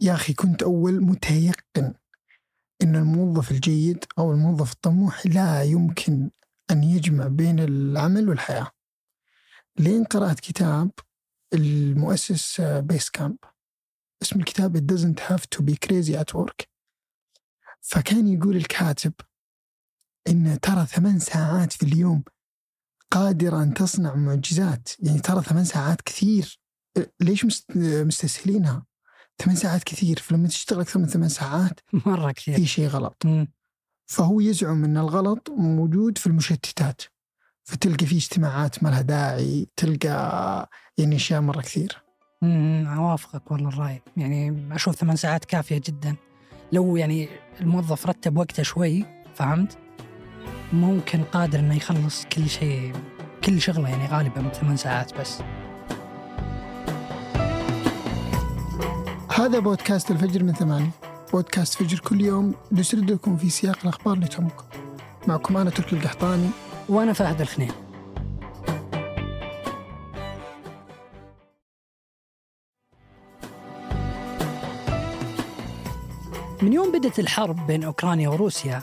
يا أخي كنت أول متيقن أن الموظف الجيد أو الموظف الطموح لا يمكن أن يجمع بين العمل والحياة. لين قرأت كتاب المؤسس بيس كامب اسم الكتاب It doesn't have to be crazy at work. فكان يقول الكاتب إن ترى ثمان ساعات في اليوم قادرة أن تصنع معجزات. يعني ترى ثمان ساعات كثير. ليش مستسهلينها؟ ثمان ساعات كثير فلما تشتغل أكثر من ثمان ساعات مرة كثير. في شيء غلط. مم. فهو يزعم أن الغلط موجود في المشتتات فتلقى في اجتماعات ما لها داعي تلقى يعني أشياء مرة كثير. مم، أوافقك والله الرأي. يعني أشوف ثمان ساعات كافية جدا. لو يعني الموظف رتب وقته شوي فهمت؟ ممكن قادر إنه يخلص كل شيء كل شغلة يعني غالبا ثمان ساعات بس. هذا بودكاست الفجر من ثمانية. بودكاست فجر كل يوم نسرد لكم في سياق الأخبار اللي تهمكم. معكم أنا تركي القحطاني. وأنا فهد الخنين من يوم بدت الحرب بين أوكرانيا وروسيا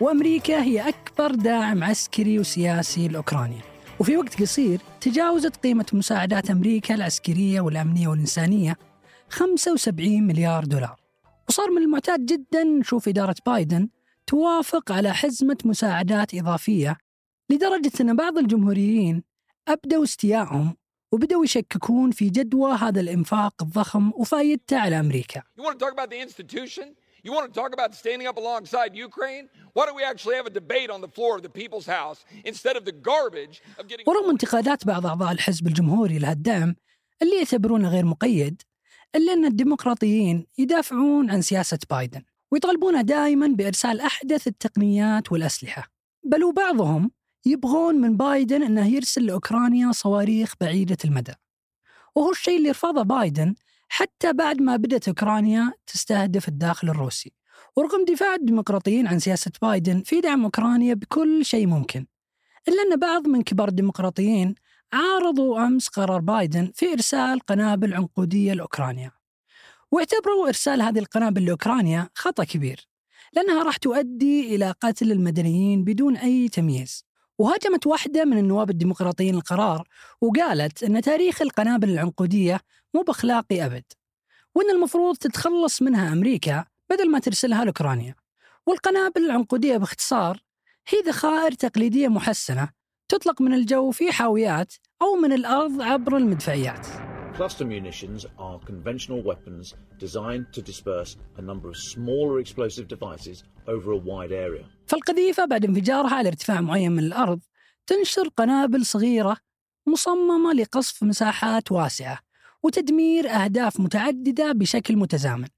وأمريكا هي أكبر داعم عسكري وسياسي لأوكرانيا. وفي وقت قصير تجاوزت قيمة مساعدات أمريكا العسكرية والأمنية والإنسانية. 75 مليار دولار وصار من المعتاد جدا نشوف إدارة بايدن توافق على حزمة مساعدات إضافية لدرجة أن بعض الجمهوريين أبدوا استيائهم وبدأوا يشككون في جدوى هذا الإنفاق الضخم وفائدته على أمريكا? You want to talk about standing up alongside Ukraine? Why don't we actually have a debate on the floor of the people's house instead of the garbage of getting. ورغم انتقادات بعض أعضاء الحزب الجمهوري لهالدعم اللي يعتبرونه غير مقيد إلا أن الديمقراطيين يدافعون عن سياسة بايدن ويطالبونه دائما بإرسال أحدث التقنيات والأسلحة. بل وبعضهم يبغون من بايدن أنه يرسل لأوكرانيا صواريخ بعيدة المدى. وهو الشيء اللي رفضه بايدن حتى بعد ما بدأت أوكرانيا تستهدف الداخل الروسي. ورغم دفاع الديمقراطيين عن سياسة بايدن في دعم أوكرانيا بكل شيء ممكن. إلا أن بعض من كبار الديمقراطيين عارضوا أمس قرار بايدن في إرسال قنابل عنقودية لأوكرانيا. واعتبروا إرسال هذه القنابل لأوكرانيا خطأ كبير لأنها راح تؤدي إلى قتل المدنيين بدون أي تمييز. وهاجمت واحدة من النواب الديمقراطيين القرار وقالت أن تاريخ القنابل العنقودية مو بأخلاقي أبد وأن المفروض تتخلص منها أمريكا بدل ما ترسلها لأوكرانيا. والقنابل العنقودية باختصار هي ذخائر تقليدية محسنة تطلق من الجو في حاويات أو من الأرض عبر المدفعيات. Cluster munitions are conventional weapons designed to disperse a number of smaller explosive devices over a wide area. فالقذيفة بعد انفجارها على ارتفاع معين من الأرض تنشر قنابل صغيرة مصممة لقصف مساحات واسعة وتدمير أهداف متعددة بشكل متزامن.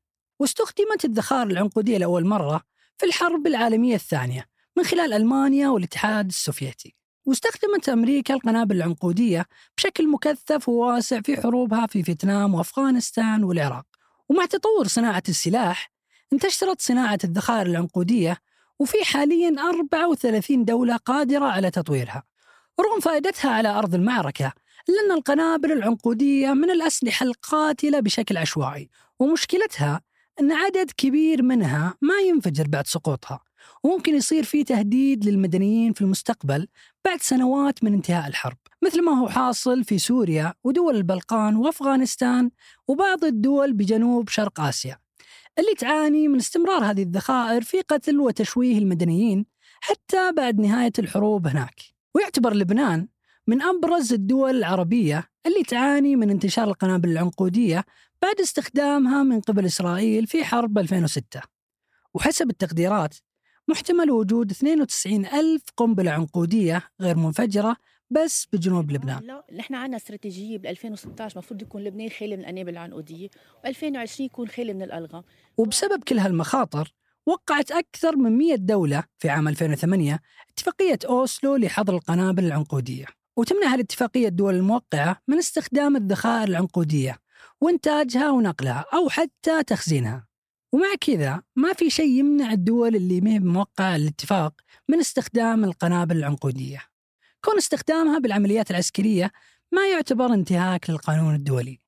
واستخدمت الذخائر العنقودية لأول مرة في الحرب العالمية الثانية من خلال ألمانيا والاتحاد السوفيتي. واستخدمت أمريكا القنابل العنقودية بشكل مكثف وواسع في حروبها في فيتنام وأفغانستان والعراق. ومع تطور صناعة السلاح انتشرت صناعة الذخائر العنقودية وفي حاليا 34 دولة قادرة على تطويرها. رغم فائدتها على أرض المعركة إلا أن القنابل العنقودية من الأسلحة القاتلة بشكل عشوائي ومشكلتها أن عدد كبير منها ما ينفجر بعد سقوطها. وممكن يصير في تهديد للمدنيين في المستقبل بعد سنوات من انتهاء الحرب مثل ما هو حاصل في سوريا ودول البلقان وأفغانستان وبعض الدول بجنوب شرق آسيا اللي تعاني من استمرار هذه الذخائر في قتل وتشويه المدنيين حتى بعد نهاية الحروب هناك. ويعتبر لبنان من أبرز الدول العربية اللي تعاني من انتشار القنابل العنقودية بعد استخدامها من قبل إسرائيل في حرب 2006 وحسب التقديرات محتمل وجود 92 ألف قنبلة عنقودية غير منفجرة بس بجنوب لبنان. لا نحن عندنا استراتيجية بال 2016 المفروض يكون لبنان خالي من الأنابل العنقودية و2020 يكون خالي من الألغام. وبسبب كل هالمخاطر وقعت أكثر من 100 دولة في عام 2008 اتفاقية أوسلو لحظر القنابل العنقودية. وتمنع هالاتفاقية الدول الموقعة من استخدام الذخائر العنقودية وإنتاجها ونقلها أو حتى تخزينها. ومع كذا ما في شيء يمنع الدول اللي ما هي موقعة الاتفاق من استخدام القنابل العنقودية. كون استخدامها بالعمليات العسكرية ما يعتبر انتهاك للقانون الدولي.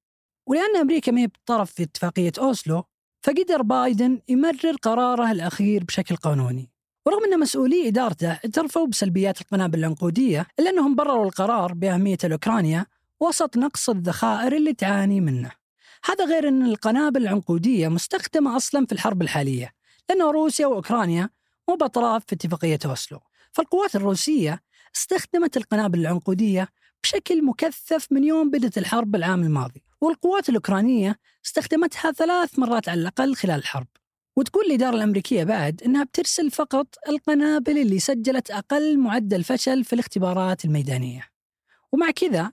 ولأن أمريكا ما بطرف في اتفاقية أوسلو فقدر بايدن يمرر قراره الأخير بشكل قانوني. ورغم أن مسؤولي إدارته اعترفوا بسلبيات القنابل العنقودية إلا أنهم برروا القرار بأهمية الأوكرانيا وسط نقص الذخائر اللي تعاني منه. هذا غير أن القنابل العنقودية مستخدمة أصلا في الحرب الحالية لأن روسيا وأوكرانيا مو بأطراف في اتفاقية أوسلو. فالقوات الروسية استخدمت القنابل العنقودية بشكل مكثف من يوم بدأت الحرب العام الماضي والقوات الأوكرانية استخدمتها ثلاث مرات على الأقل خلال الحرب. وتقول الإدارة الأمريكية بعد أنها بترسل فقط القنابل اللي سجلت أقل معدل فشل في الاختبارات الميدانية. ومع كذا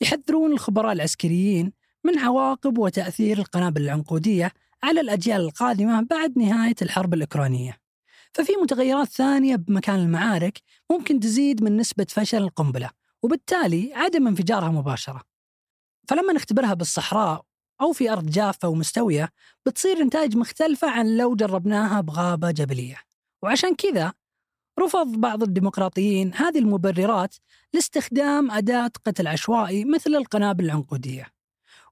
يحذرون الخبراء العسكريين من عواقب وتأثير القنابل العنقودية على الأجيال القادمة بعد نهاية الحرب الأوكرانية. ففي متغيرات ثانية بمكان المعارك ممكن تزيد من نسبة فشل القنبلة وبالتالي عدم انفجارها مباشرة. فلما نختبرها بالصحراء أو في أرض جافة ومستوية بتصير نتائج مختلفة عن لو جربناها بغابة جبلية. وعشان كذا رفض بعض الديمقراطيين هذه المبررات لاستخدام أداة قتل عشوائي مثل القنابل العنقودية.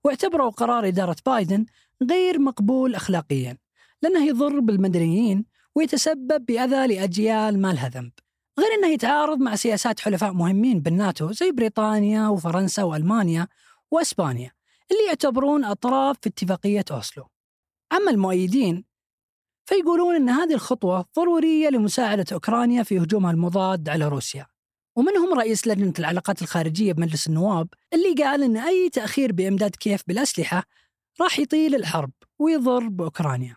واعتبروا قرار إدارة بايدن غير مقبول أخلاقيا لأنه يضر بالمدنيين ويتسبب بأذى لأجيال ما لها ذنب غير أنه يتعارض مع سياسات حلفاء مهمين بالناتو زي بريطانيا وفرنسا وألمانيا وأسبانيا اللي يعتبرون أطراف في اتفاقية أوسلو. أما المؤيدين فيقولون أن هذه الخطوة ضرورية لمساعدة أوكرانيا في هجومها المضاد على روسيا. ومنهم رئيس لجنة العلاقات الخارجية بمجلس النواب اللي قال أن أي تأخير بإمداد كيف بالأسلحة راح يطيل الحرب ويضر بأوكرانيا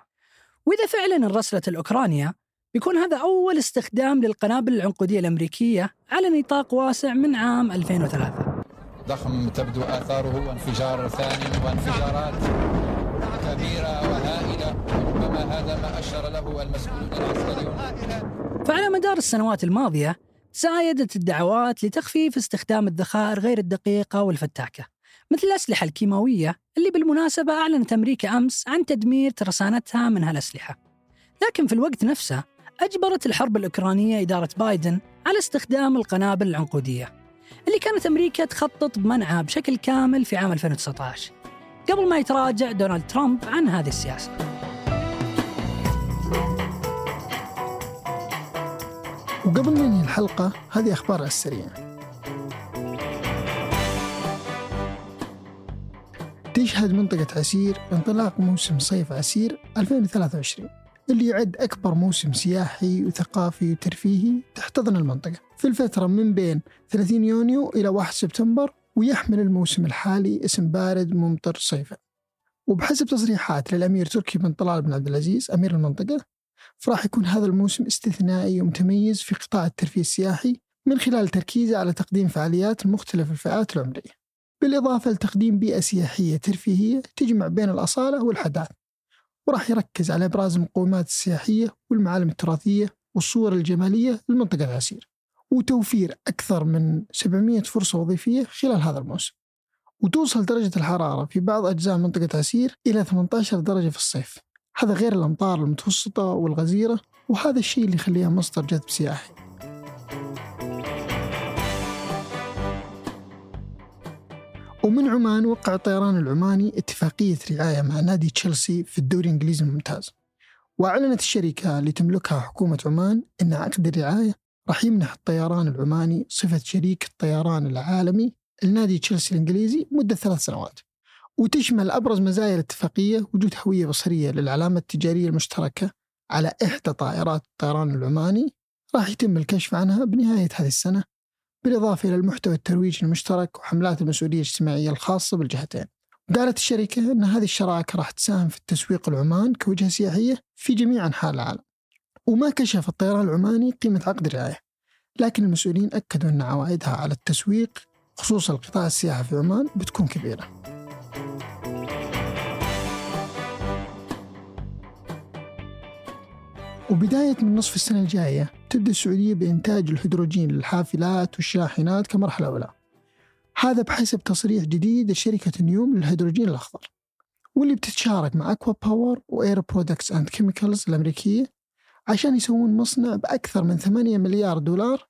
وإذا فعلا انرسلت الأوكرانيا بيكون هذا أول استخدام للقنابل العنقودية الأمريكية على نطاق واسع من عام 2003 ضخم تبدو آثاره وانفجار ثاني وانفجارات كبيرة وهائلة ربما هذا ما أشار له المسؤولون العسكريون فعلى مدار السنوات الماضية تزايدت الدعوات لتخفيف استخدام الذخائر غير الدقيقة والفتاكة مثل الأسلحة الكيماوية اللي بالمناسبة أعلنت أمريكا أمس عن تدمير ترسانتها من هالأسلحة. لكن في الوقت نفسه أجبرت الحرب الأوكرانية إدارة بايدن على استخدام القنابل العنقودية اللي كانت أمريكا تخطط بمنعها بشكل كامل في عام 2019 قبل ما يتراجع دونالد ترامب عن هذه السياسة. وقبل ننهي الحلقة هذه أخبار على السريع. تشهد منطقة عسير انطلاق موسم صيف عسير 2023 اللي يعد أكبر موسم سياحي وثقافي وترفيهي تحتضن المنطقة. في الفترة من بين 30 يونيو إلى 1 سبتمبر ويحمل الموسم الحالي اسم بارد ممطر صيفا وبحسب تصريحات للأمير تركي بن طلال بن عبد العزيز أمير المنطقة فراح يكون هذا الموسم استثنائي ومتميز في قطاع الترفيه السياحي من خلال تركيزه على تقديم فعاليات لمختلف الفئات العمرية. بالإضافة لتقديم بيئة سياحية ترفيهية تجمع بين الأصالة والحداثة وراح يركز على إبراز المقومات السياحية والمعالم التراثية والصور الجمالية للمنطقة العسير وتوفير أكثر من 700 فرصة وظيفية خلال هذا الموسم. وتوصل درجة الحرارة في بعض أجزاء منطقة عسير إلى 18 درجة في الصيف. هذا غير الأمطار المتوسطة والغزيرة وهذا الشيء اللي يخليها مصدر جذب سياحي. ومن عمان وقع الطيران العماني اتفاقية رعاية مع نادي تشيلسي في الدوري الإنجليزي الممتاز. وأعلنت الشركة اللي تملكها حكومة عمان أن عقد الرعاية راح يمنح الطيران العماني صفة شريك الطيران العالمي لنادي تشيلسي الإنجليزي مدة ثلاث سنوات. وتشمل أبرز مزايا الاتفاقية وجود هوية بصرية للعلامة التجارية المشتركة على إحدى طائرات الطيران العماني راح يتم الكشف عنها بنهاية هذه السنة بالإضافة إلى المحتوى الترويجي المشترك وحملات المسؤولية الاجتماعية الخاصة بالجهتين. قالت الشركة أن هذه الشراكة راح تساهم في التسويق العمان كوجهة سياحية في جميع أنحاء العالم وما كشف الطيران العماني قيمة عقد الرعاية لكن المسؤولين أكدوا أن عوائدها على التسويق خصوصا القطاع السياحي في عمان بتكون كبيرة. وبداية من نصف السنة الجاية تبدأ السعودية بإنتاج الهيدروجين للحافلات والشاحنات كمرحلة أولى. هذا بحسب تصريح جديد لشركة نيوم للهيدروجين الأخضر واللي بتتشارك مع ACWA Power و Air Products and Chemicals الأمريكية عشان يسوون مصنع بأكثر من 8 مليار دولار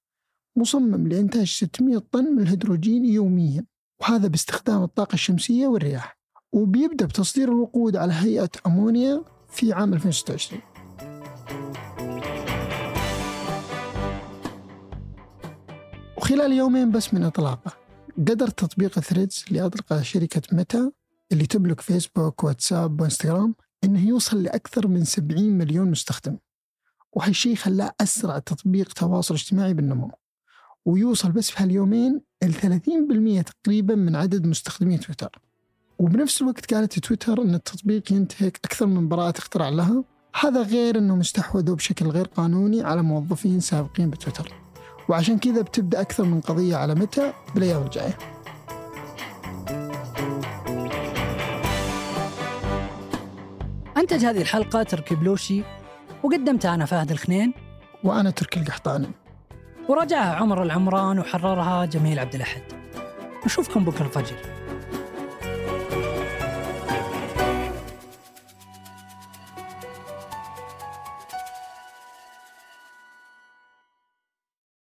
مصمم لإنتاج 600 طن من الهيدروجين يوميا وهذا باستخدام الطاقة الشمسية والرياح. وبيبدأ بتصدير الوقود على هيئة أمونيا في عام 2026 وخلال يومين بس من إطلاقه قدر تطبيق ثريدز اللي أطلقه شركة ميتا اللي تملك فيسبوك واتساب وإنستغرام إنه يوصل لأكثر من 70 مليون مستخدم. وهالشيء خلاه أسرع تطبيق تواصل اجتماعي بالنمو. ويوصل بس في هاليومين ل 30% تقريبا من عدد مستخدمي تويتر. وبنفس الوقت قالت تويتر أن التطبيق ينتهك أكثر من براءة اختراع لها. هذا غير أنهم استحوذوا بشكل غير قانوني على موظفين سابقين بتويتر. وعشان كذا بتبدأ أكثر من قضية على متى؟ بالأيام الجاية. أنتج هذه الحلقة تركي بلوشي وقدمتها أنا فهد الخنين. وأنا تركي القحطاني. وراجعها عمر العمران وحررها جميل عبد الأحد. نشوفكم بكرة الفجر.